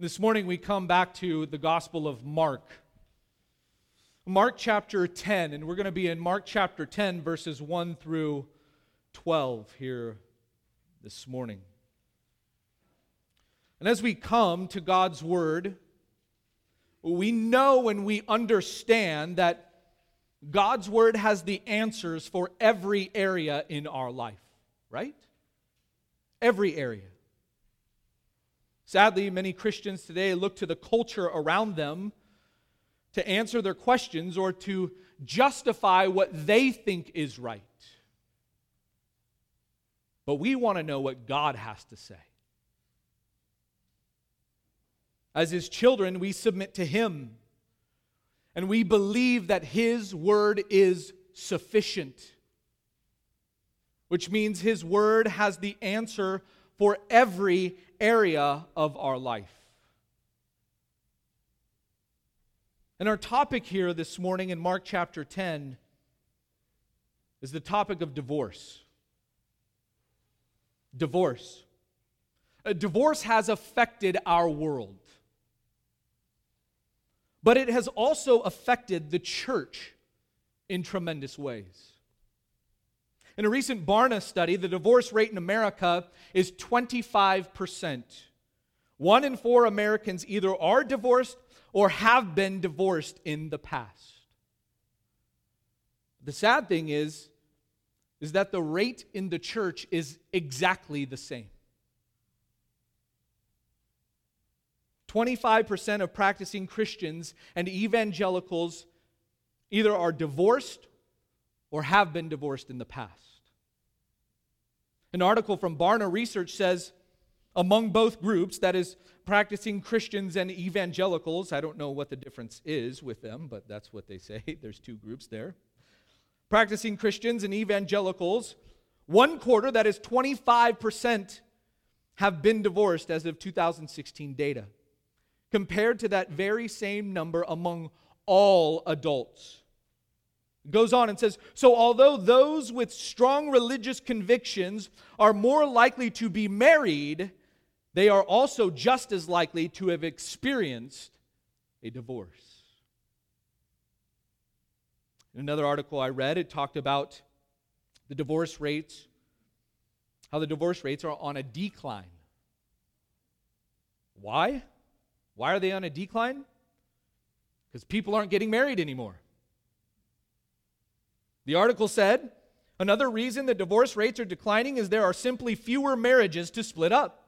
This morning we come back to the Gospel of Mark. Mark chapter 10, and we're going to be in Mark chapter 10, verses 1 through 12 here this morning. And as we come to God's Word, we know and we understand that God's Word has the answers for every area in our life, right? Every area. Sadly, many Christians today look to the culture around them to answer their questions or to justify what they think is right. But we want to know what God has to say. As His children, we submit to Him and we believe that His word is sufficient, which means His word has the answer for every area of our life. And our topic here this morning in Mark chapter 10 is the topic of divorce. Divorce. A divorce has affected our world, but it has also affected the church in tremendous ways. In a recent Barna study, the divorce rate in America is 25%. One in four Americans either are divorced or have been divorced in the past. The sad thing is, is that the rate in the church is exactly the same. 25% of practicing Christians and evangelicals either are divorced or have been divorced in the past. An article from Barna Research says among both groups, that is, practicing Christians and evangelicals, I don't know what the difference is with them, but that's what they say. There's two groups there. Practicing Christians and evangelicals, one quarter, that is 25%, have been divorced as of 2016 data, compared to that very same number among all adults goes on and says So, although those with strong religious convictions are more likely to be married, they are also just as likely to have experienced a divorce. In another article I read, it talked about the divorce rates, how the divorce rates are on a decline. Why? Why are they on a decline? Because people aren't getting married anymore. The article said another reason that divorce rates are declining is there are simply fewer marriages to split up.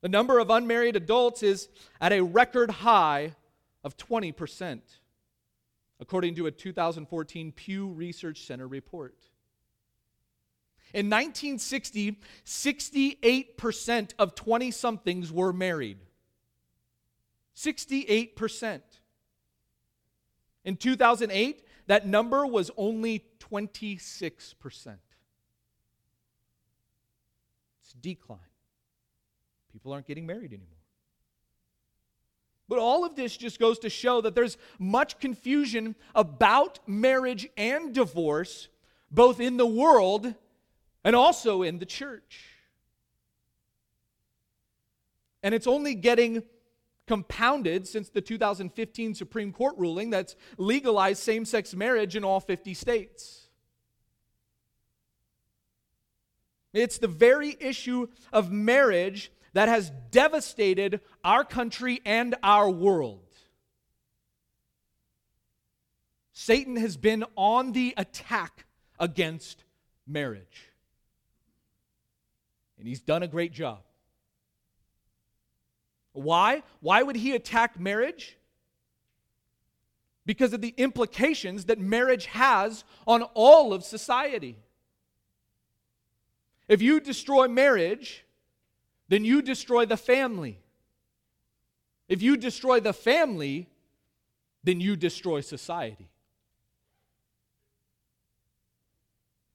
The number of unmarried adults is at a record high of 20%, according to a 2014 Pew Research Center report. In 1960, 68% of 20 somethings were married. 68%. In 2008, that number was only 26%. It's decline. People aren't getting married anymore. But all of this just goes to show that there's much confusion about marriage and divorce, both in the world and also in the church. And it's only getting compounded since the 2015 Supreme Court ruling that's legalized same sex marriage in all 50 states. It's the very issue of marriage that has devastated our country and our world. Satan has been on the attack against marriage. And he's done a great job. Why? Why would he attack marriage? Because of the implications that marriage has on all of society. If you destroy marriage, then you destroy the family. If you destroy the family, then you destroy society.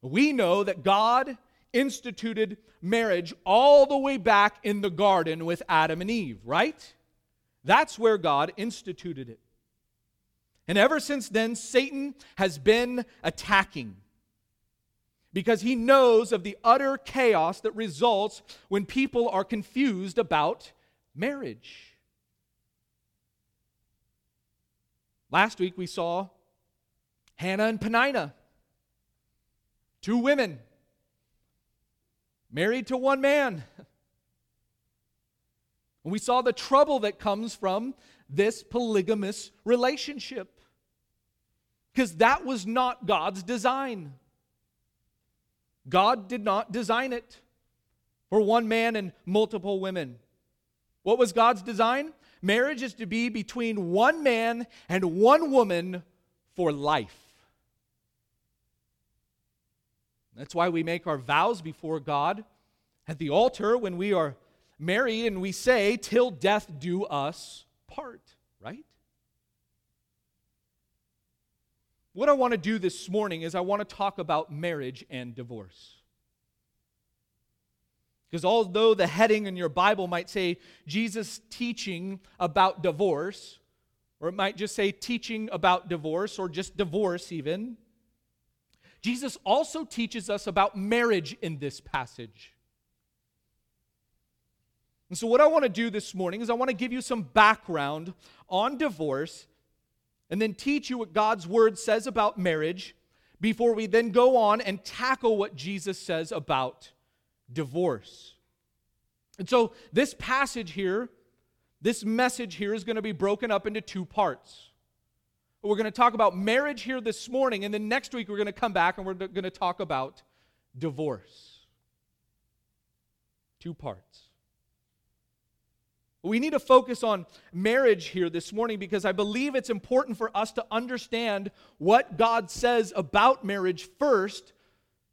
We know that God instituted marriage all the way back in the garden with Adam and Eve, right? That's where God instituted it. And ever since then, Satan has been attacking because he knows of the utter chaos that results when people are confused about marriage. Last week we saw Hannah and Penina, two women married to one man. And we saw the trouble that comes from this polygamous relationship. Because that was not God's design. God did not design it for one man and multiple women. What was God's design? Marriage is to be between one man and one woman for life. That's why we make our vows before God at the altar when we are married and we say, Till death do us part, right? What I want to do this morning is I want to talk about marriage and divorce. Because although the heading in your Bible might say Jesus teaching about divorce, or it might just say teaching about divorce, or just divorce even, Jesus also teaches us about marriage in this passage. And so, what I want to do this morning is I want to give you some background on divorce and then teach you what God's word says about marriage before we then go on and tackle what Jesus says about divorce. And so, this passage here, this message here is going to be broken up into two parts. We're going to talk about marriage here this morning, and then next week we're going to come back and we're going to talk about divorce. Two parts. We need to focus on marriage here this morning because I believe it's important for us to understand what God says about marriage first,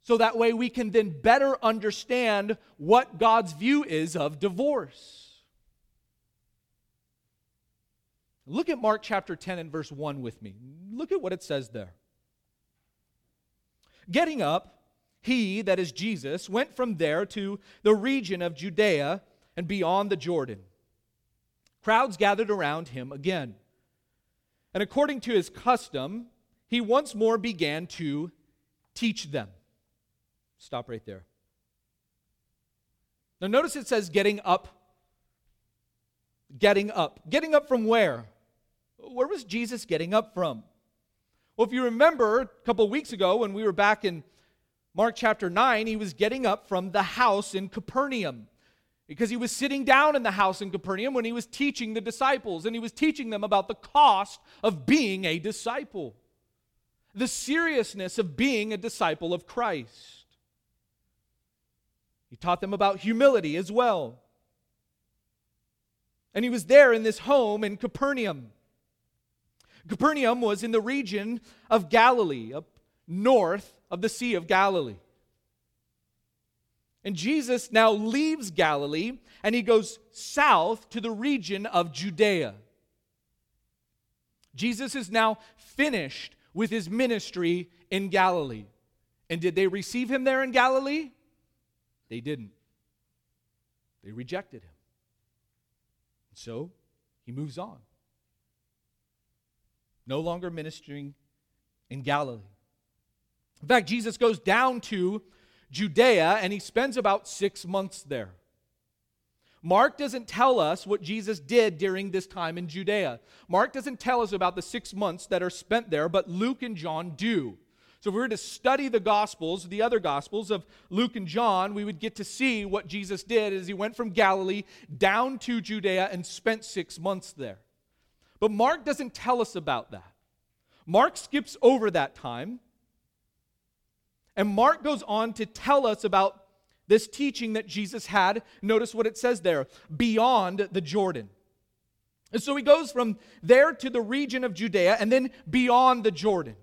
so that way we can then better understand what God's view is of divorce. Look at Mark chapter 10 and verse 1 with me. Look at what it says there. Getting up, he, that is Jesus, went from there to the region of Judea and beyond the Jordan Crowds gathered around him again. And according to his custom, he once more began to teach them. Stop right there. Now, notice it says getting up. Getting up. Getting up from where? Where was Jesus getting up from? Well, if you remember a couple weeks ago when we were back in Mark chapter 9, he was getting up from the house in Capernaum because he was sitting down in the house in Capernaum when he was teaching the disciples, and he was teaching them about the cost of being a disciple, the seriousness of being a disciple of Christ. He taught them about humility as well. And he was there in this home in Capernaum. Capernaum was in the region of Galilee, up north of the Sea of Galilee. And Jesus now leaves Galilee and he goes south to the region of Judea. Jesus is now finished with his ministry in Galilee. And did they receive him there in Galilee? They didn't. They rejected him. So he moves on. No longer ministering in Galilee. In fact, Jesus goes down to Judea, and he spends about six months there. Mark doesn't tell us what Jesus did during this time in Judea. Mark doesn't tell us about the six months that are spent there, but Luke and John do. So, if we were to study the Gospels, the other Gospels of Luke and John, we would get to see what Jesus did as he went from Galilee down to Judea and spent six months there. But Mark doesn't tell us about that. Mark skips over that time and Mark goes on to tell us about this teaching that Jesus had. Notice what it says there beyond the Jordan. And so he goes from there to the region of Judea and then beyond the Jordan.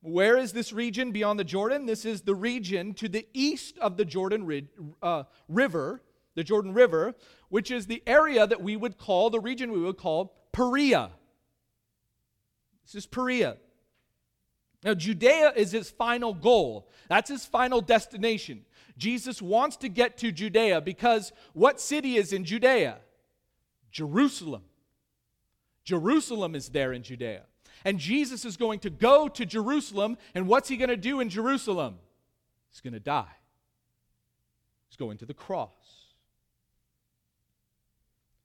Where is this region beyond the Jordan? This is the region to the east of the Jordan uh, River, the Jordan River, which is the area that we would call, the region we would call Perea. This is Perea. Now, Judea is his final goal. That's his final destination. Jesus wants to get to Judea because what city is in Judea? Jerusalem. Jerusalem is there in Judea. And Jesus is going to go to Jerusalem, and what's he going to do in Jerusalem? He's going to die. He's going to the cross.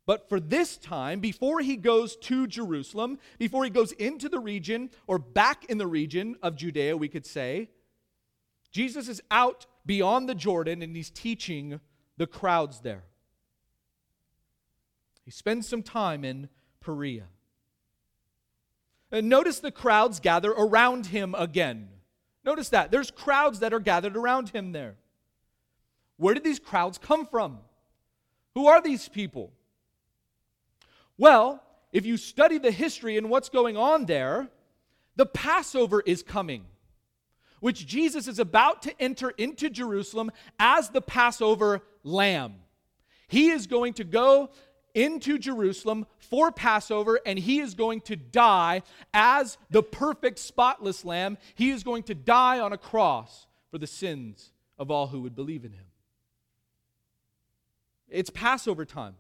But for this time, before he goes to Jerusalem, before he goes into the region or back in the region of Judea, we could say, Jesus is out beyond the Jordan and he's teaching the crowds there. He spends some time in Perea. And notice the crowds gather around him again. Notice that. There's crowds that are gathered around him there. Where did these crowds come from? Who are these people? Well, if you study the history and what's going on there, the Passover is coming, which Jesus is about to enter into Jerusalem as the Passover lamb. He is going to go into Jerusalem for Passover, and he is going to die as the perfect, spotless lamb. He is going to die on a cross for the sins of all who would believe in him. It's Passover time.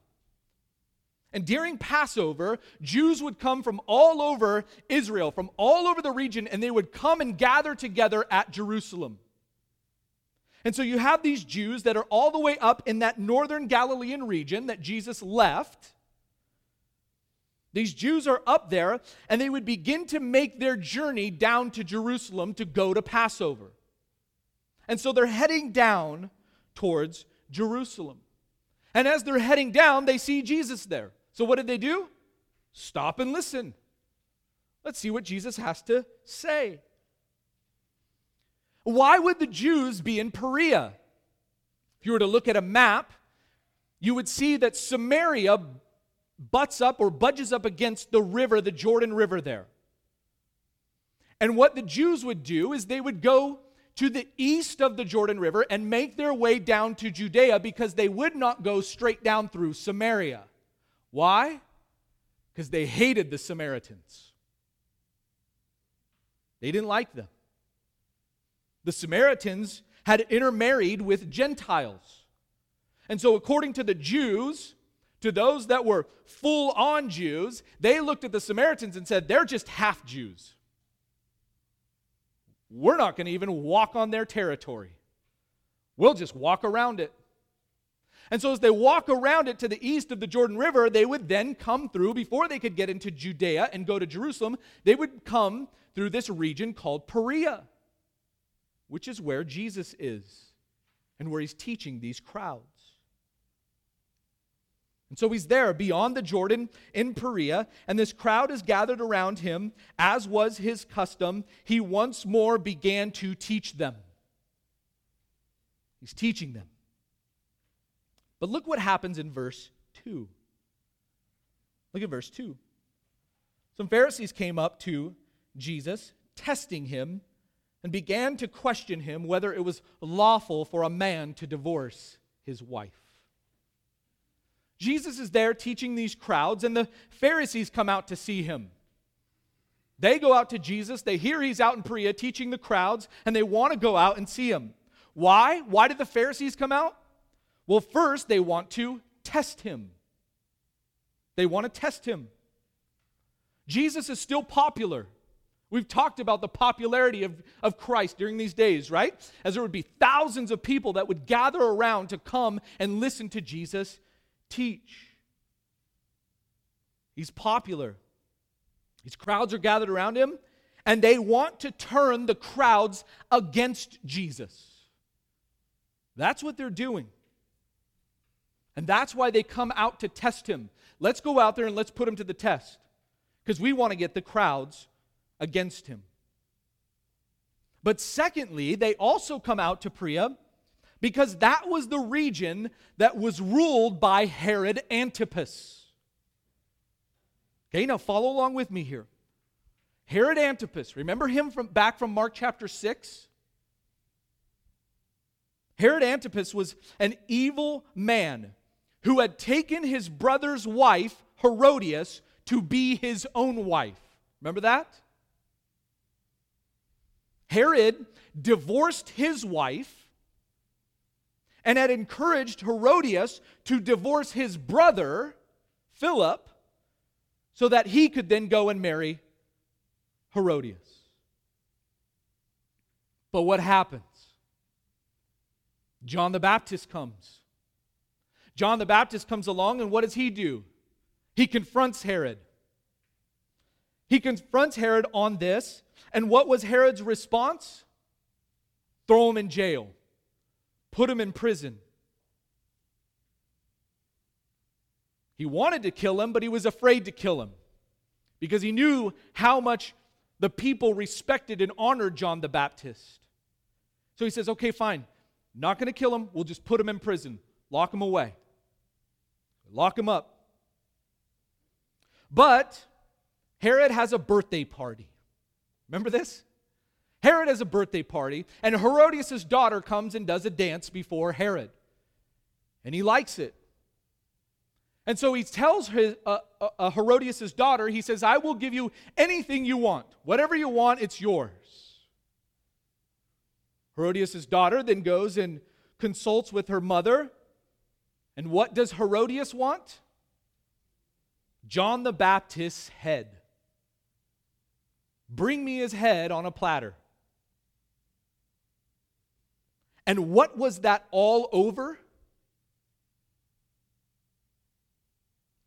And during Passover, Jews would come from all over Israel, from all over the region, and they would come and gather together at Jerusalem. And so you have these Jews that are all the way up in that northern Galilean region that Jesus left. These Jews are up there, and they would begin to make their journey down to Jerusalem to go to Passover. And so they're heading down towards Jerusalem. And as they're heading down, they see Jesus there. So what did they do? Stop and listen. Let's see what Jesus has to say. Why would the Jews be in Perea? If you were to look at a map, you would see that Samaria butts up or budges up against the river, the Jordan River there. And what the Jews would do is they would go to the east of the Jordan River and make their way down to Judea because they would not go straight down through Samaria. Why? Because they hated the Samaritans. They didn't like them. The Samaritans had intermarried with Gentiles. And so, according to the Jews, to those that were full on Jews, they looked at the Samaritans and said, they're just half Jews. We're not going to even walk on their territory. We'll just walk around it. And so, as they walk around it to the east of the Jordan River, they would then come through, before they could get into Judea and go to Jerusalem, they would come through this region called Perea, which is where Jesus is and where he's teaching these crowds. And so he's there beyond the Jordan in Perea, and this crowd is gathered around him, as was his custom. He once more began to teach them. He's teaching them. But look what happens in verse 2. Look at verse 2. Some Pharisees came up to Jesus, testing him, and began to question him whether it was lawful for a man to divorce his wife. Jesus is there teaching these crowds, and the Pharisees come out to see him. They go out to Jesus, they hear he's out in Perea teaching the crowds, and they want to go out and see him. Why? Why did the Pharisees come out? Well, first, they want to test him. They want to test him. Jesus is still popular. We've talked about the popularity of, of Christ during these days, right? As there would be thousands of people that would gather around to come and listen to Jesus teach. He's popular. These crowds are gathered around him, and they want to turn the crowds against Jesus. That's what they're doing. And that's why they come out to test him. Let's go out there and let's put him to the test because we want to get the crowds against him. But secondly, they also come out to Perea because that was the region that was ruled by Herod Antipas. Okay, now follow along with me here. Herod Antipas, remember him from back from Mark chapter 6? Herod Antipas was an evil man who had taken his brother's wife, Herodias, to be his own wife. Remember that? Herod divorced his wife and had encouraged Herodias to divorce his brother, Philip, so that he could then go and marry Herodias. But what happens? John the Baptist comes. John the Baptist comes along, and what does he do? he confronts Herod. He confronts Herod on this. And what was Herod's response? Throw him in jail, put him in prison. He wanted to kill him, but he was afraid to kill him because he knew how much the people respected and honored John the Baptist. So he says, okay, fine. Not going to kill him. We'll just put him in prison, lock him away, lock him up. But Herod has a birthday party. Remember this? Herod has a birthday party, and Herodias' daughter comes and does a dance before Herod. And he likes it. And so he tells uh, uh, uh Herodias' daughter, he says, I will give you anything you want. Whatever you want, it's yours. Herodias' daughter then goes and consults with her mother. And what does Herodias want? John the Baptist's head. Bring me his head on a platter. And what was that all over?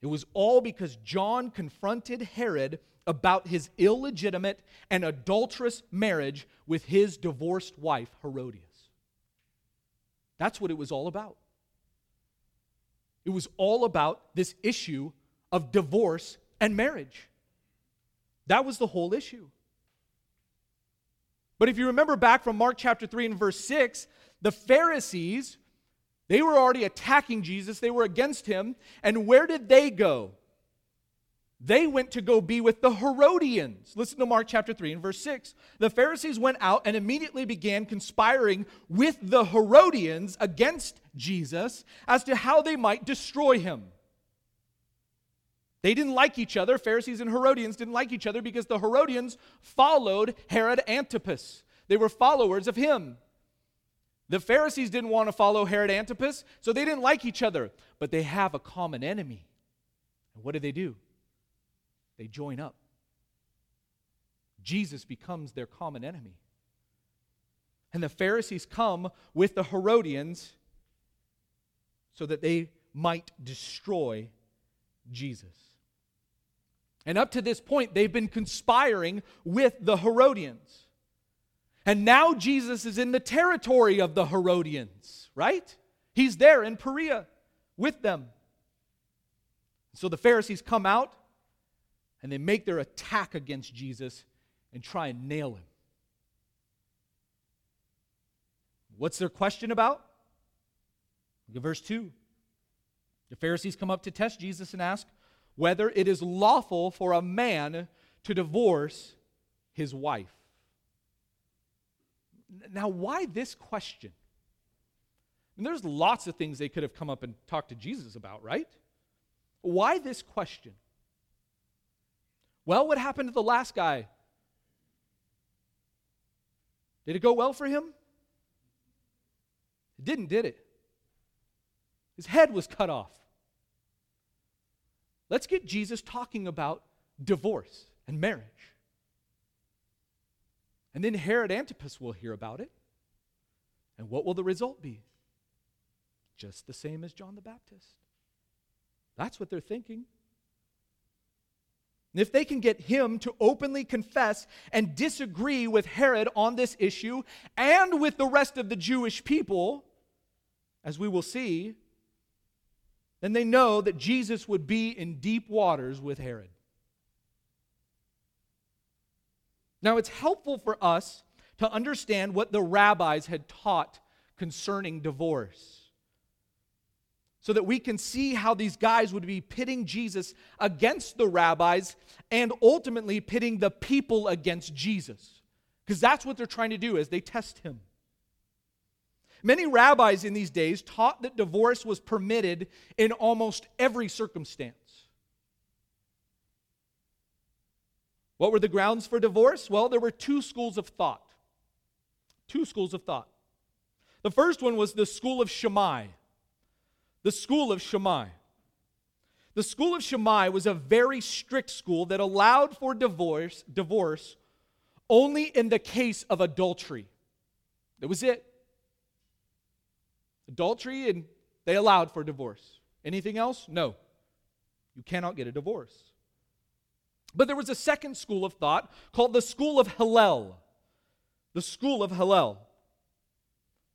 It was all because John confronted Herod about his illegitimate and adulterous marriage with his divorced wife, Herodias. That's what it was all about. It was all about this issue of divorce and marriage. That was the whole issue. But if you remember back from Mark chapter 3 and verse 6, the Pharisees, they were already attacking Jesus, they were against him. And where did they go? They went to go be with the Herodians. Listen to Mark chapter 3 and verse 6. The Pharisees went out and immediately began conspiring with the Herodians against Jesus as to how they might destroy him. They didn't like each other. Pharisees and Herodians didn't like each other because the Herodians followed Herod Antipas. They were followers of him. The Pharisees didn't want to follow Herod Antipas, so they didn't like each other. But they have a common enemy. And what do they do? They join up. Jesus becomes their common enemy. And the Pharisees come with the Herodians so that they might destroy Jesus. And up to this point, they've been conspiring with the Herodians. And now Jesus is in the territory of the Herodians, right? He's there in Perea with them. So the Pharisees come out and they make their attack against Jesus and try and nail him. What's their question about? Look at verse 2. The Pharisees come up to test Jesus and ask, whether it is lawful for a man to divorce his wife. Now, why this question? There's lots of things they could have come up and talked to Jesus about, right? Why this question? Well, what happened to the last guy? Did it go well for him? It didn't, did it? His head was cut off. Let's get Jesus talking about divorce and marriage. And then Herod Antipas will hear about it. And what will the result be? Just the same as John the Baptist. That's what they're thinking. If they can get him to openly confess and disagree with Herod on this issue and with the rest of the Jewish people, as we will see, then they know that Jesus would be in deep waters with Herod. Now, it's helpful for us to understand what the rabbis had taught concerning divorce so that we can see how these guys would be pitting Jesus against the rabbis and ultimately pitting the people against Jesus. Because that's what they're trying to do as they test him. Many rabbis in these days taught that divorce was permitted in almost every circumstance. What were the grounds for divorce? Well, there were two schools of thought. Two schools of thought. The first one was the school of Shammai. The school of Shammai. The school of Shammai was a very strict school that allowed for divorce, divorce only in the case of adultery. That was it. Adultery, and they allowed for divorce. Anything else? No. You cannot get a divorce. But there was a second school of thought called the school of Hillel. The school of Hillel.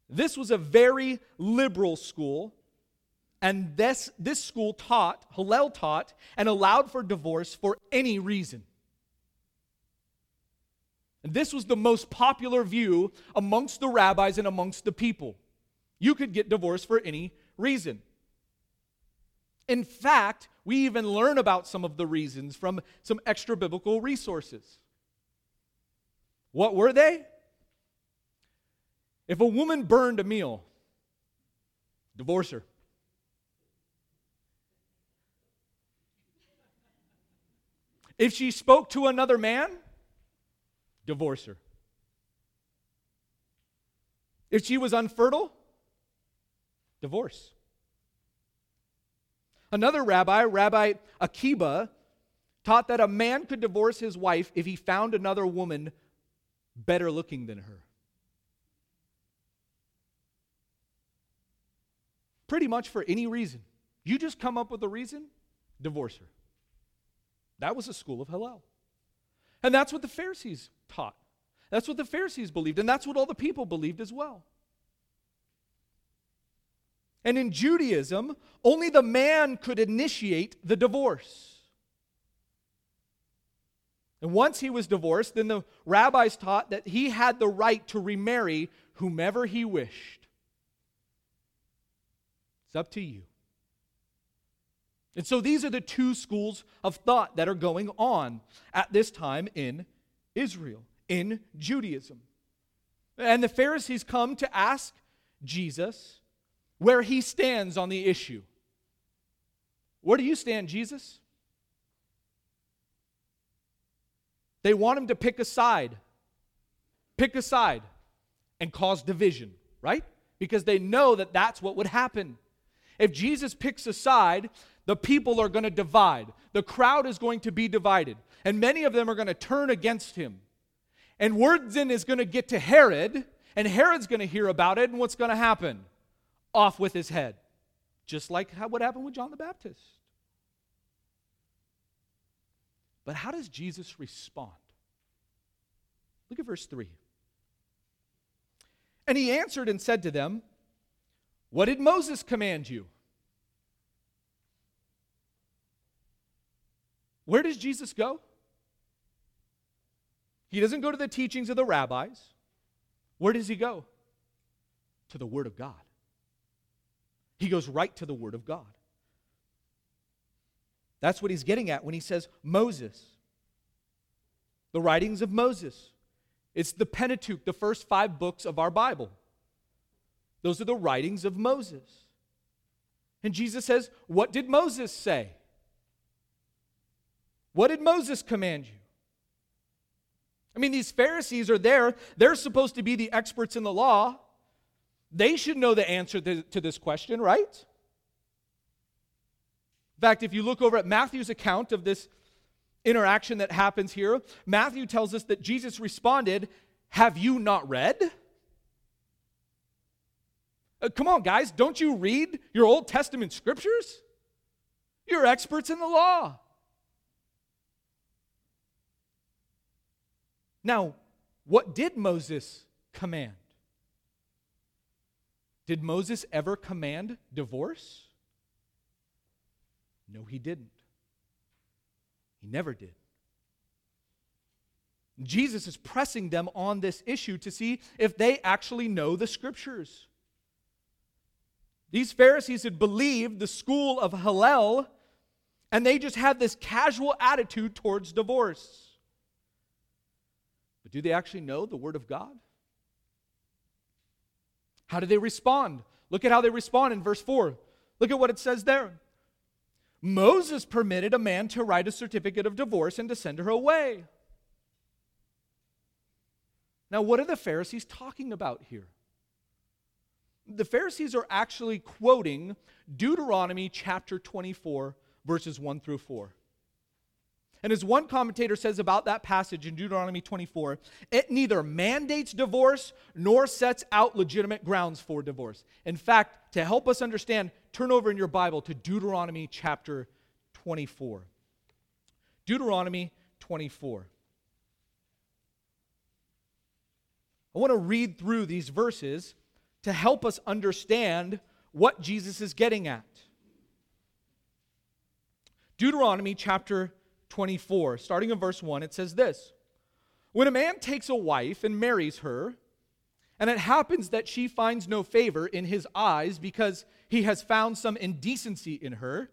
This was a very liberal school, and this, this school taught, Hillel taught, and allowed for divorce for any reason. And this was the most popular view amongst the rabbis and amongst the people. You could get divorced for any reason. In fact, we even learn about some of the reasons from some extra biblical resources. What were they? If a woman burned a meal, divorce her. If she spoke to another man, divorce her. If she was unfertile, divorce. Another rabbi, Rabbi Akiba, taught that a man could divorce his wife if he found another woman better looking than her. Pretty much for any reason. You just come up with a reason, divorce her. That was the school of Hillel. And that's what the Pharisees taught. That's what the Pharisees believed, and that's what all the people believed as well. And in Judaism, only the man could initiate the divorce. And once he was divorced, then the rabbis taught that he had the right to remarry whomever he wished. It's up to you. And so these are the two schools of thought that are going on at this time in Israel, in Judaism. And the Pharisees come to ask Jesus where he stands on the issue. Where do you stand, Jesus? They want him to pick a side, pick a side, and cause division, right? Because they know that that's what would happen. If Jesus picks a side, the people are going to divide. The crowd is going to be divided. And many of them are going to turn against him. And word then is going to get to Herod, and Herod's going to hear about it, and what's going to happen? off with his head, just like how, what happened with John the Baptist. But how does Jesus respond? Look at verse 3. And he answered and said to them, What did Moses command you? Where does Jesus go? He doesn't go to the teachings of the rabbis. Where does he go? To the Word of God. He goes right to the Word of God. That's what he's getting at when he says Moses. The writings of Moses. It's the Pentateuch, the first five books of our Bible. Those are the writings of Moses. And Jesus says, What did Moses say? What did Moses command you? I mean, these Pharisees are there. They're supposed to be the experts in the law. They should know the answer to, this question, right? In fact, if you look over at Matthew's account of this interaction that happens here, Matthew tells us that Jesus responded, Have you not read? Uh, come on, guys, don't you read your Old Testament scriptures? You're experts in the law. Now, what did Moses command? Did Moses ever command divorce? No, he didn't. He never did. Jesus is pressing them on this issue to see if they actually know the scriptures. These Pharisees had believed the school of Hillel, and they just had this casual attitude towards divorce. But do they actually know the Word of God? How do they respond? Look at how they respond in verse 4. Look at what it says there. Moses permitted a man to write a certificate of divorce and to send her away. Now, what are the Pharisees talking about here? The Pharisees are actually quoting Deuteronomy chapter 24, verses 1 through 4. And as one commentator says about that passage in Deuteronomy 24, it neither mandates divorce nor sets out legitimate grounds for divorce. In fact, to help us understand, turn over in your Bible to Deuteronomy chapter 24. Deuteronomy 24. I want to read through these verses to help us understand what Jesus is getting at. Deuteronomy chapter 24, starting in verse 1, it says this When a man takes a wife and marries her, and it happens that she finds no favor in his eyes because he has found some indecency in her,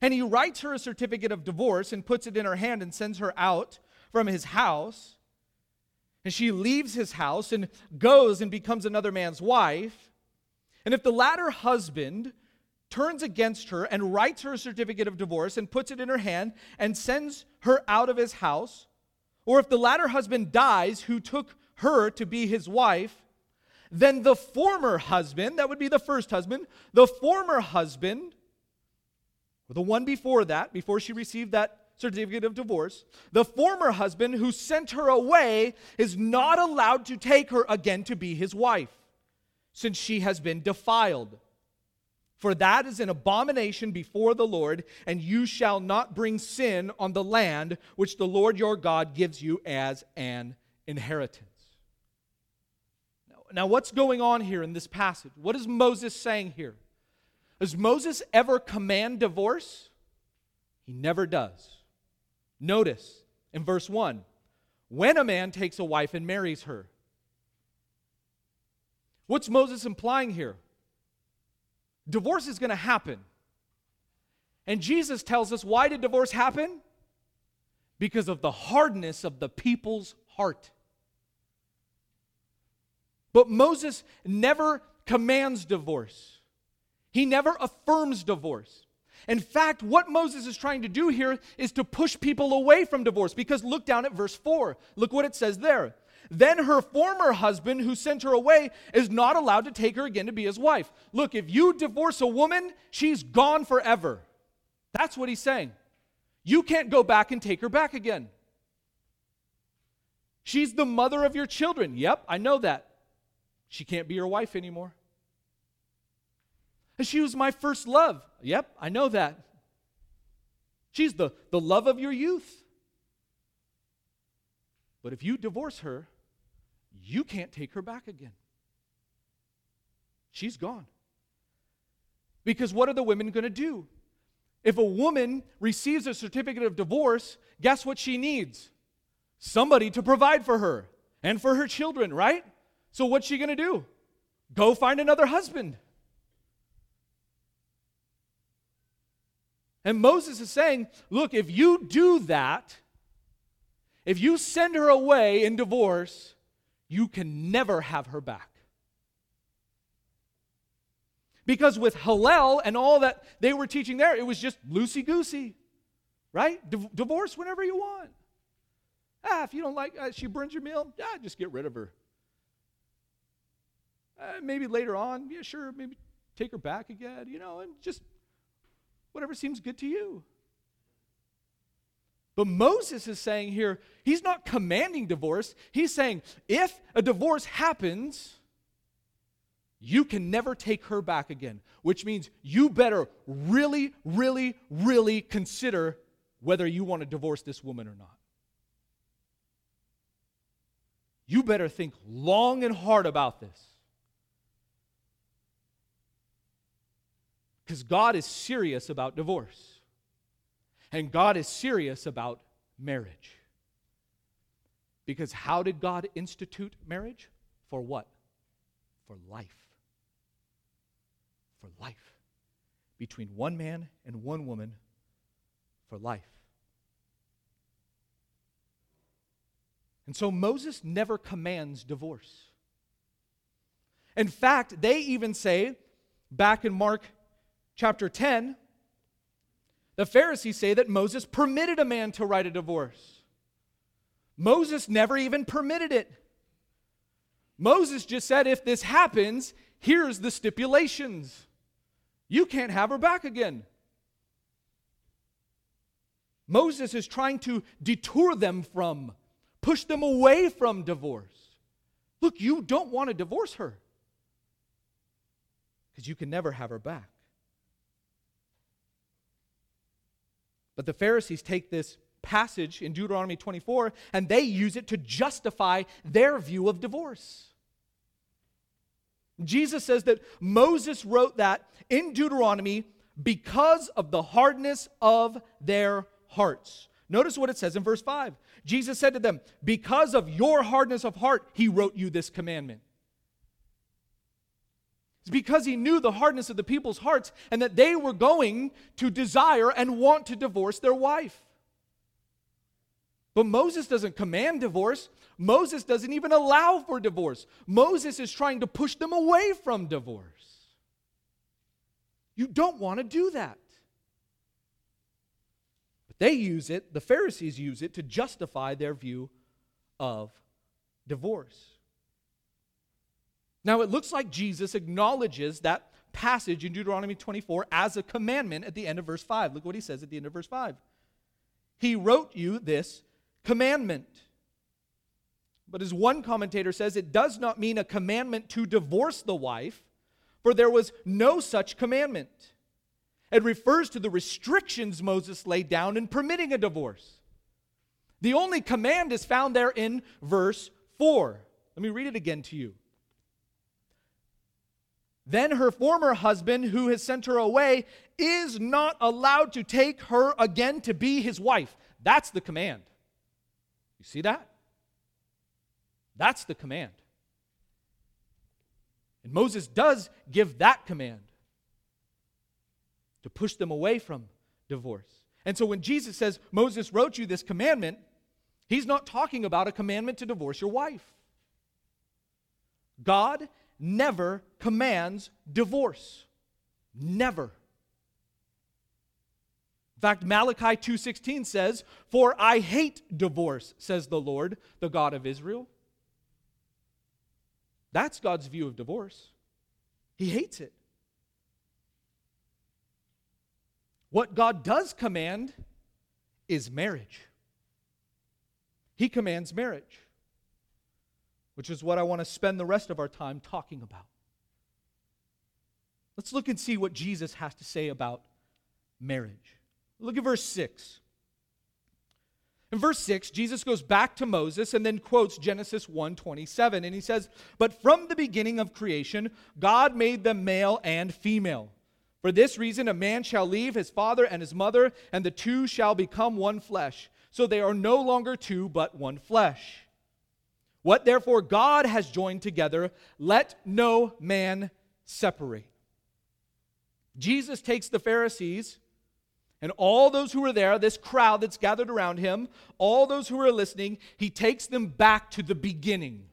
and he writes her a certificate of divorce and puts it in her hand and sends her out from his house, and she leaves his house and goes and becomes another man's wife, and if the latter husband turns against her and writes her a certificate of divorce and puts it in her hand and sends her out of his house, or if the latter husband dies who took her to be his wife, then the former husband, that would be the first husband, the former husband, or the one before that, before she received that certificate of divorce, the former husband who sent her away is not allowed to take her again to be his wife, since she has been defiled. For that is an abomination before the Lord, and you shall not bring sin on the land which the Lord your God gives you as an inheritance. Now, what's going on here in this passage? What is Moses saying here? Does Moses ever command divorce? He never does. Notice in verse 1 when a man takes a wife and marries her. What's Moses implying here? Divorce is going to happen. And Jesus tells us why did divorce happen? Because of the hardness of the people's heart. But Moses never commands divorce, he never affirms divorce. In fact, what Moses is trying to do here is to push people away from divorce because look down at verse 4. Look what it says there. Then her former husband, who sent her away, is not allowed to take her again to be his wife. Look, if you divorce a woman, she's gone forever. That's what he's saying. You can't go back and take her back again. She's the mother of your children. Yep, I know that. She can't be your wife anymore. And she was my first love. Yep, I know that. She's the, the love of your youth. But if you divorce her, you can't take her back again. She's gone. Because what are the women going to do? If a woman receives a certificate of divorce, guess what she needs? Somebody to provide for her and for her children, right? So what's she going to do? Go find another husband. And Moses is saying, look, if you do that, if you send her away in divorce, you can never have her back. Because with Hillel and all that they were teaching there, it was just loosey goosey, right? Divorce whenever you want. Ah, if you don't like, uh, she burns your meal, yeah, just get rid of her. Uh, maybe later on, yeah, sure, maybe take her back again, you know, and just whatever seems good to you. But Moses is saying here, he's not commanding divorce. He's saying if a divorce happens, you can never take her back again, which means you better really, really, really consider whether you want to divorce this woman or not. You better think long and hard about this. Because God is serious about divorce. And God is serious about marriage. Because how did God institute marriage? For what? For life. For life. Between one man and one woman for life. And so Moses never commands divorce. In fact, they even say, back in Mark chapter 10, the Pharisees say that Moses permitted a man to write a divorce. Moses never even permitted it. Moses just said, if this happens, here's the stipulations. You can't have her back again. Moses is trying to detour them from, push them away from divorce. Look, you don't want to divorce her because you can never have her back. But the Pharisees take this passage in Deuteronomy 24 and they use it to justify their view of divorce. Jesus says that Moses wrote that in Deuteronomy because of the hardness of their hearts. Notice what it says in verse 5. Jesus said to them, Because of your hardness of heart, he wrote you this commandment. It's because he knew the hardness of the people's hearts and that they were going to desire and want to divorce their wife. But Moses doesn't command divorce. Moses doesn't even allow for divorce. Moses is trying to push them away from divorce. You don't want to do that. But they use it, the Pharisees use it to justify their view of divorce. Now, it looks like Jesus acknowledges that passage in Deuteronomy 24 as a commandment at the end of verse 5. Look what he says at the end of verse 5. He wrote you this commandment. But as one commentator says, it does not mean a commandment to divorce the wife, for there was no such commandment. It refers to the restrictions Moses laid down in permitting a divorce. The only command is found there in verse 4. Let me read it again to you. Then her former husband, who has sent her away, is not allowed to take her again to be his wife. That's the command. You see that? That's the command. And Moses does give that command to push them away from divorce. And so when Jesus says, Moses wrote you this commandment, he's not talking about a commandment to divorce your wife. God never commands divorce. Never. In fact, Malachi 2:16 says, "For I hate divorce," says the Lord, the God of Israel. That's God's view of divorce. He hates it. What God does command is marriage. He commands marriage, which is what I want to spend the rest of our time talking about. Let's look and see what Jesus has to say about marriage. Look at verse 6. In verse 6, Jesus goes back to Moses and then quotes Genesis 1:27 and he says, "But from the beginning of creation, God made them male and female. For this reason a man shall leave his father and his mother, and the two shall become one flesh. So they are no longer two, but one flesh. What therefore God has joined together, let no man separate." Jesus takes the Pharisees and all those who were there, this crowd that's gathered around him, all those who are listening, he takes them back to the beginning.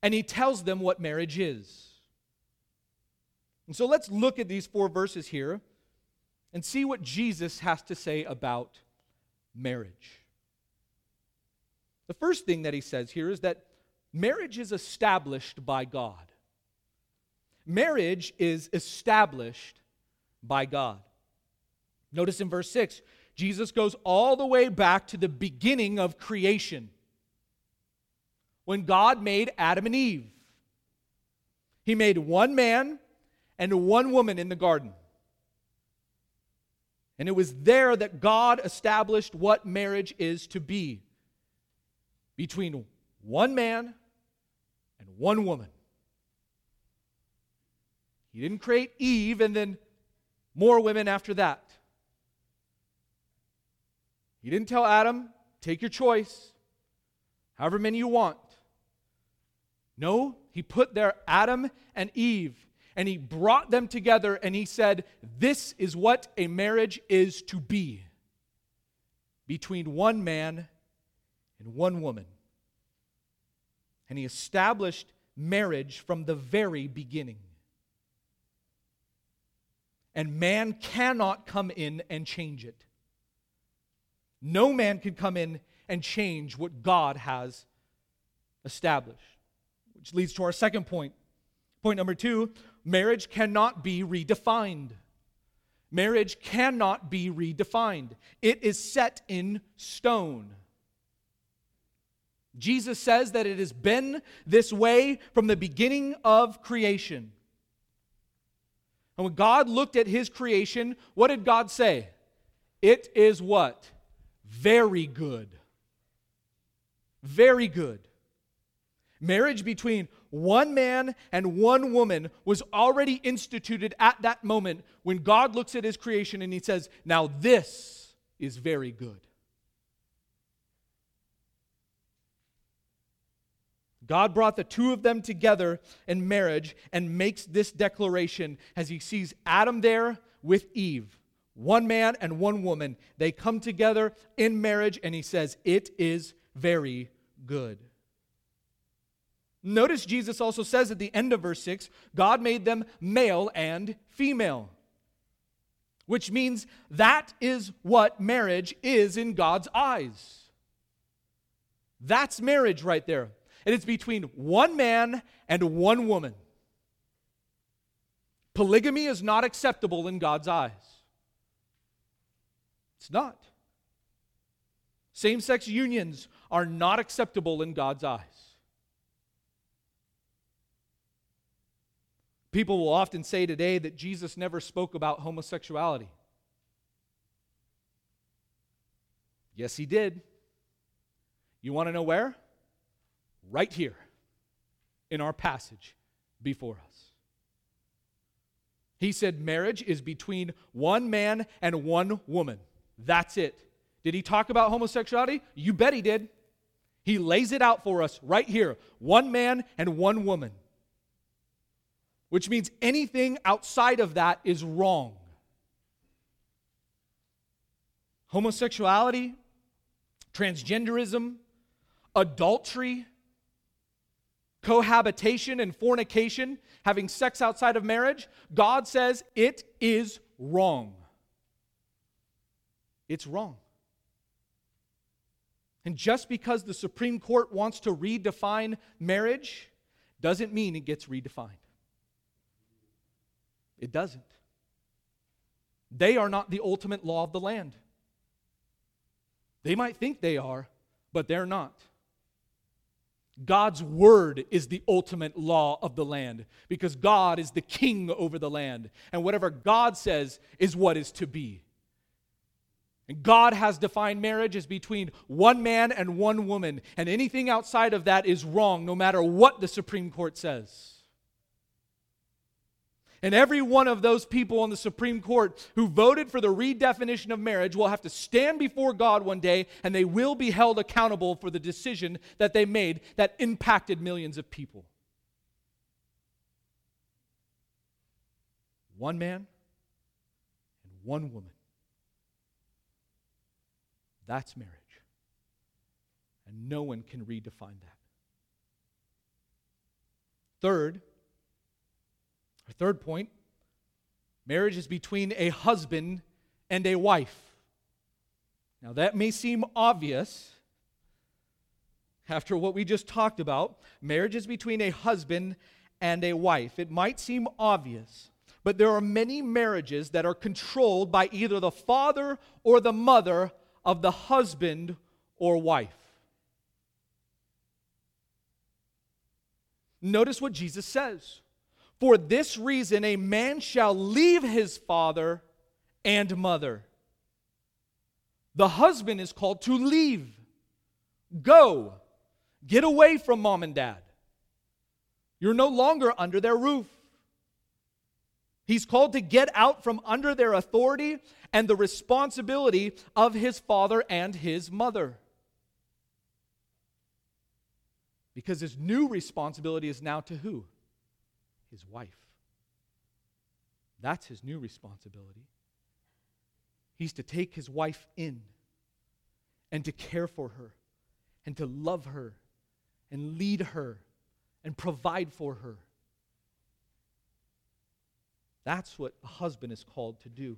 And he tells them what marriage is. And so let's look at these four verses here and see what Jesus has to say about marriage. The first thing that he says here is that marriage is established by God. Marriage is established by God. Notice in verse 6, Jesus goes all the way back to the beginning of creation when God made Adam and Eve. He made one man and one woman in the garden. And it was there that God established what marriage is to be between one man and one woman. He didn't create Eve and then more women after that. He didn't tell Adam, take your choice, however many you want. No, he put there Adam and Eve, and he brought them together, and he said, This is what a marriage is to be between one man and one woman. And he established marriage from the very beginning and man cannot come in and change it. No man can come in and change what God has established. Which leads to our second point. Point number two marriage cannot be redefined. Marriage cannot be redefined, it is set in stone. Jesus says that it has been this way from the beginning of creation. And when God looked at his creation, what did God say? It is what? Very good. Very good. Marriage between one man and one woman was already instituted at that moment when God looks at his creation and he says, Now this is very good. God brought the two of them together in marriage and makes this declaration as he sees Adam there with Eve, one man and one woman. They come together in marriage and he says, It is very good. Notice Jesus also says at the end of verse 6 God made them male and female, which means that is what marriage is in God's eyes. That's marriage right there. And it's between one man and one woman. Polygamy is not acceptable in God's eyes. It's not. Same sex unions are not acceptable in God's eyes. People will often say today that Jesus never spoke about homosexuality. Yes, he did. You want to know where? Right here in our passage before us. He said marriage is between one man and one woman. That's it. Did he talk about homosexuality? You bet he did. He lays it out for us right here one man and one woman. Which means anything outside of that is wrong. Homosexuality, transgenderism, adultery, cohabitation and fornication, having sex outside of marriage, God says it is wrong. It's wrong. And just because the Supreme Court wants to redefine marriage doesn't mean it gets redefined. It doesn't. They are not the ultimate law of the land. They might think they are, but they're not. God's word is the ultimate law of the land because God is the king over the land. And whatever God says is what is to be. And God has defined marriage as between one man and one woman. And anything outside of that is wrong, no matter what the Supreme Court says. And every one of those people on the Supreme Court who voted for the redefinition of marriage will have to stand before God one day and they will be held accountable for the decision that they made that impacted millions of people. One man and one woman. That's marriage. And no one can redefine that. Third, our third point marriage is between a husband and a wife. Now, that may seem obvious after what we just talked about. Marriage is between a husband and a wife. It might seem obvious, but there are many marriages that are controlled by either the father or the mother of the husband or wife. Notice what Jesus says. For this reason, a man shall leave his father and mother. The husband is called to leave, go, get away from mom and dad. You're no longer under their roof. He's called to get out from under their authority and the responsibility of his father and his mother. Because his new responsibility is now to who? His wife. That's his new responsibility. He's to take his wife in and to care for her and to love her and lead her and provide for her. That's what a husband is called to do.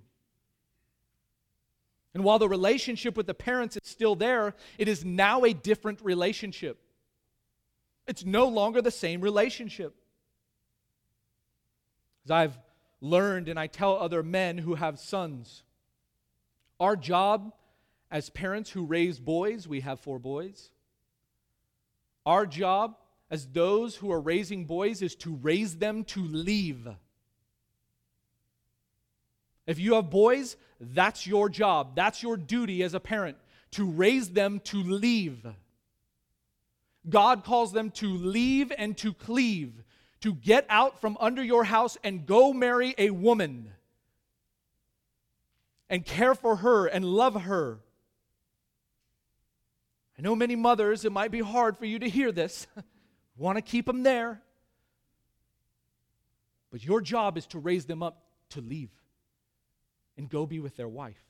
And while the relationship with the parents is still there, it is now a different relationship. It's no longer the same relationship. As I've learned and I tell other men who have sons, our job as parents who raise boys, we have four boys. Our job as those who are raising boys is to raise them to leave. If you have boys, that's your job. That's your duty as a parent to raise them to leave. God calls them to leave and to cleave, to get out from under your house and go marry a woman and care for her and love her. I know many mothers, it might be hard for you to hear this. Want to keep them there. But your job is to raise them up to leave and go be with their wife.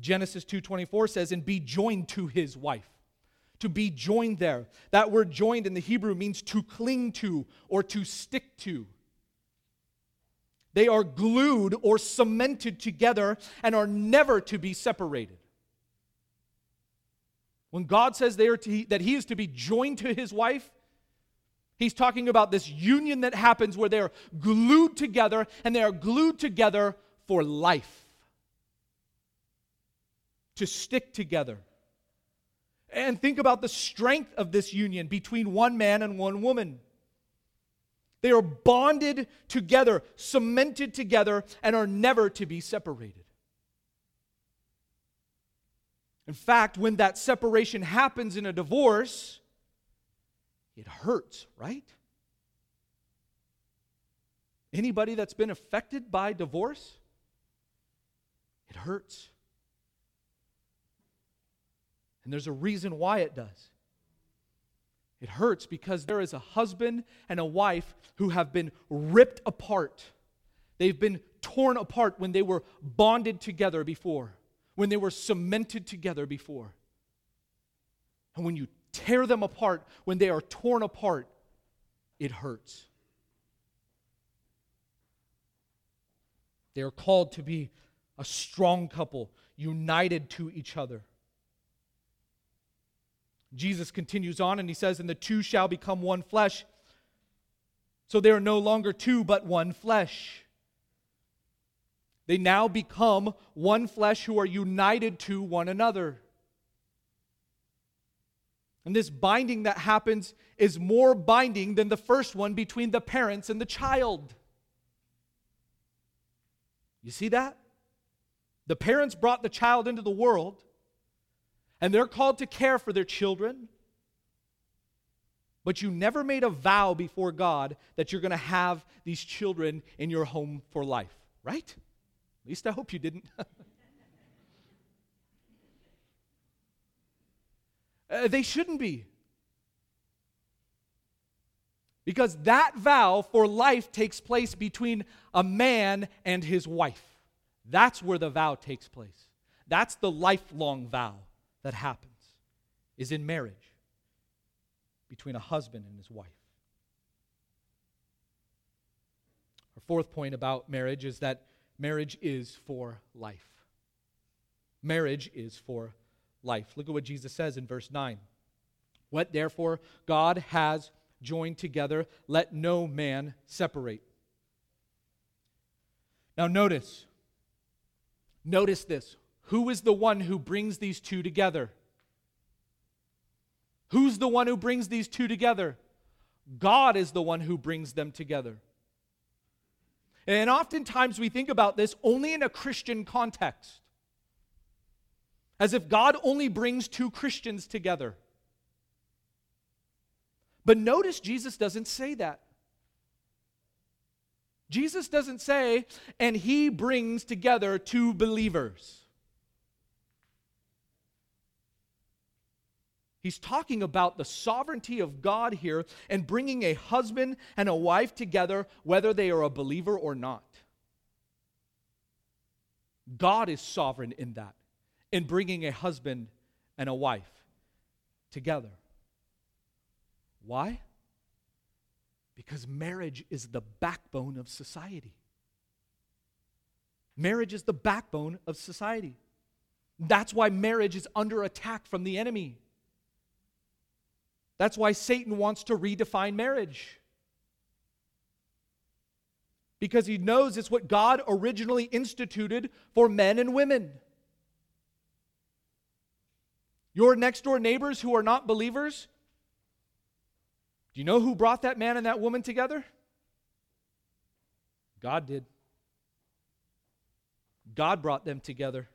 Genesis 2:24 says and be joined to his wife. To be joined there. That word joined in the Hebrew means to cling to or to stick to. They are glued or cemented together and are never to be separated. When God says they are to, that he is to be joined to his wife, he's talking about this union that happens where they are glued together and they are glued together for life. To stick together. And think about the strength of this union between one man and one woman. They are bonded together, cemented together, and are never to be separated. In fact, when that separation happens in a divorce, it hurts, right? Anybody that's been affected by divorce? It hurts. And there's a reason why it does. It hurts because there is a husband and a wife who have been ripped apart. They've been torn apart when they were bonded together before, when they were cemented together before. And when you tear them apart, when they are torn apart, it hurts. They are called to be a strong couple, united to each other. Jesus continues on and he says, And the two shall become one flesh. So they are no longer two, but one flesh. They now become one flesh who are united to one another. And this binding that happens is more binding than the first one between the parents and the child. You see that? The parents brought the child into the world and they're called to care for their children. But you never made a vow before God that you're going to have these children in your home for life, right? At least I hope you didn't. uh, they shouldn't be. Because that vow for life takes place between a man and his wife. That's where the vow takes place. That's the lifelong vow that happens is in marriage between a husband and his wife. Our fourth point about marriage is that marriage is for life. Marriage is for life. Look at what Jesus says in verse 9. What therefore God has joined together, let no man separate. Now, notice, notice this. Who is the one who brings these two together? Who's the one who brings these two together? God is the one who brings them together. And oftentimes we think about this only in a Christian context, as if God only brings two Christians together. But notice Jesus doesn't say that. Jesus doesn't say, and he brings together two believers. He's talking about the sovereignty of God here and bringing a husband and a wife together, whether they are a believer or not. God is sovereign in that, in bringing a husband and a wife together. Why? Because marriage is the backbone of society. Marriage is the backbone of society. That's why marriage is under attack from the enemy. That's why Satan wants to redefine marriage. Because he knows it's what God originally instituted for men and women. Your next door neighbors who are not believers, do you know who brought that man and that woman together? God did. God brought them together.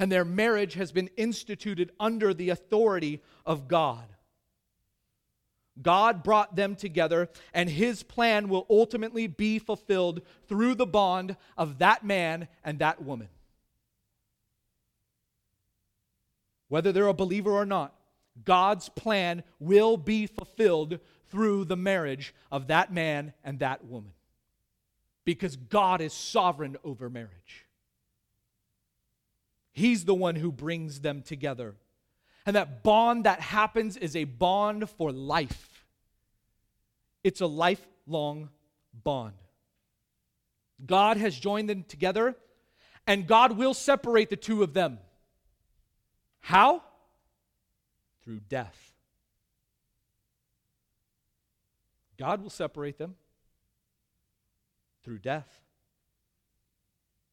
And their marriage has been instituted under the authority of God. God brought them together, and his plan will ultimately be fulfilled through the bond of that man and that woman. Whether they're a believer or not, God's plan will be fulfilled through the marriage of that man and that woman. Because God is sovereign over marriage. He's the one who brings them together. And that bond that happens is a bond for life. It's a lifelong bond. God has joined them together, and God will separate the two of them. How? Through death. God will separate them through death.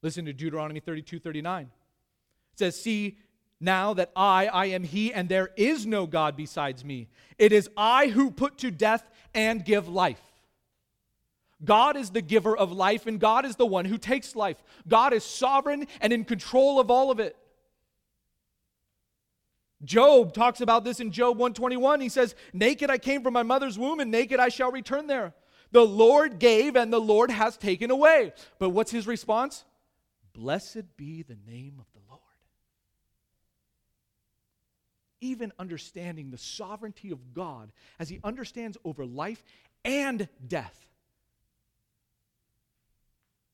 Listen to Deuteronomy 32 39. Says, See now that I, I am He, and there is no God besides me. It is I who put to death and give life. God is the giver of life, and God is the one who takes life. God is sovereign and in control of all of it. Job talks about this in Job 121. He says, Naked I came from my mother's womb, and naked I shall return there. The Lord gave, and the Lord has taken away. But what's his response? Blessed be the name of the Lord. Even understanding the sovereignty of God as he understands over life and death,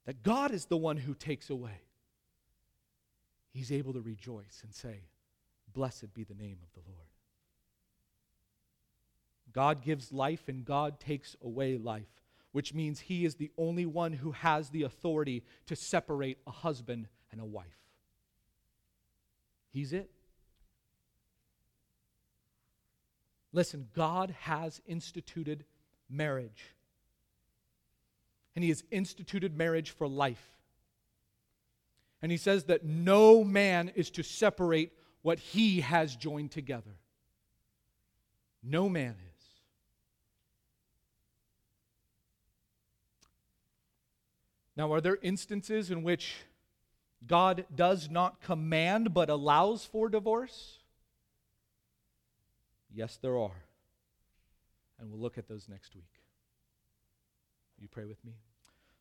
that God is the one who takes away, he's able to rejoice and say, Blessed be the name of the Lord. God gives life and God takes away life, which means He is the only one who has the authority to separate a husband and a wife. He's it. Listen, God has instituted marriage. And He has instituted marriage for life. And He says that no man is to separate what he has joined together. No man is. Now, are there instances in which God does not command but allows for divorce? Yes, there are. And we'll look at those next week. You pray with me?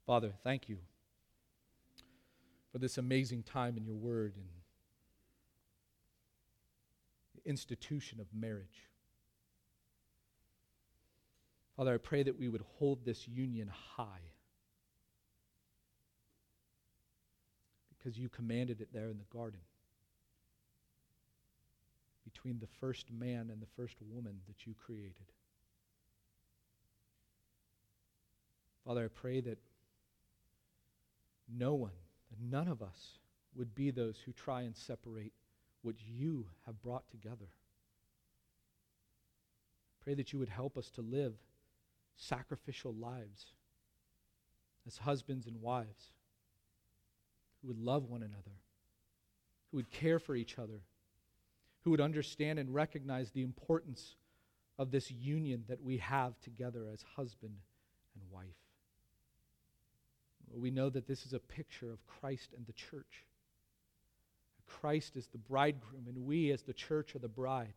Father, thank you for this amazing time in your word and institution of marriage. Father, I pray that we would hold this union high because you commanded it there in the garden between the first man and the first woman that you created. Father, I pray that no one, none of us, would be those who try and separate what you have brought together. Pray that you would help us to live sacrificial lives as husbands and wives who would love one another, who would care for each other, who would understand and recognize the importance of this union that we have together as husband and wife. We know that this is a picture of Christ and the church. Christ is the bridegroom, and we as the church are the bride.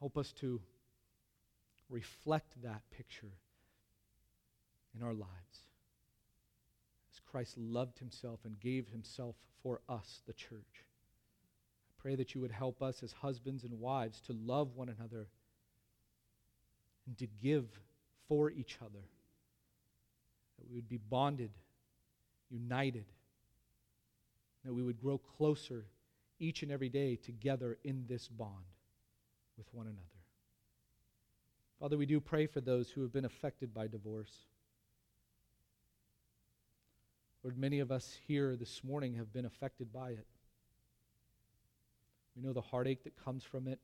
Help us to reflect that picture in our lives. As Christ loved himself and gave himself for us, the church. Pray that you would help us as husbands and wives to love one another and to give for each other. That we would be bonded, united that we would grow closer each and every day together in this bond with one another. Father, we do pray for those who have been affected by divorce. Lord, many of us here this morning have been affected by it. We know the heartache that comes from it.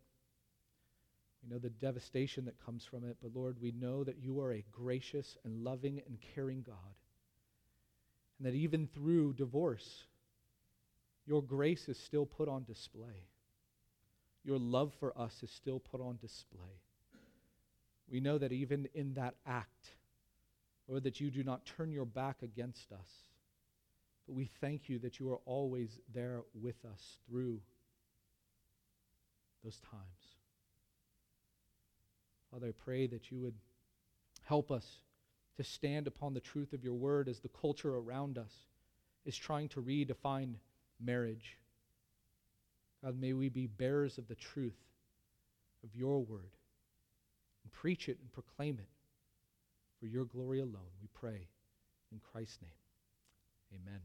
We know the devastation that comes from it. But Lord, we know that you are a gracious and loving and caring God. And that even through divorce, your grace is still put on display. Your love for us is still put on display. We know that even in that act Lord, that you do not turn your back against us. But we thank you that you are always there with us through those times. Father, I pray that you would help us to stand upon the truth of your word as the culture around us is trying to redefine marriage. God, may we be bearers of the truth of your word and preach it and proclaim it for your glory alone. We pray in Christ's name. Amen.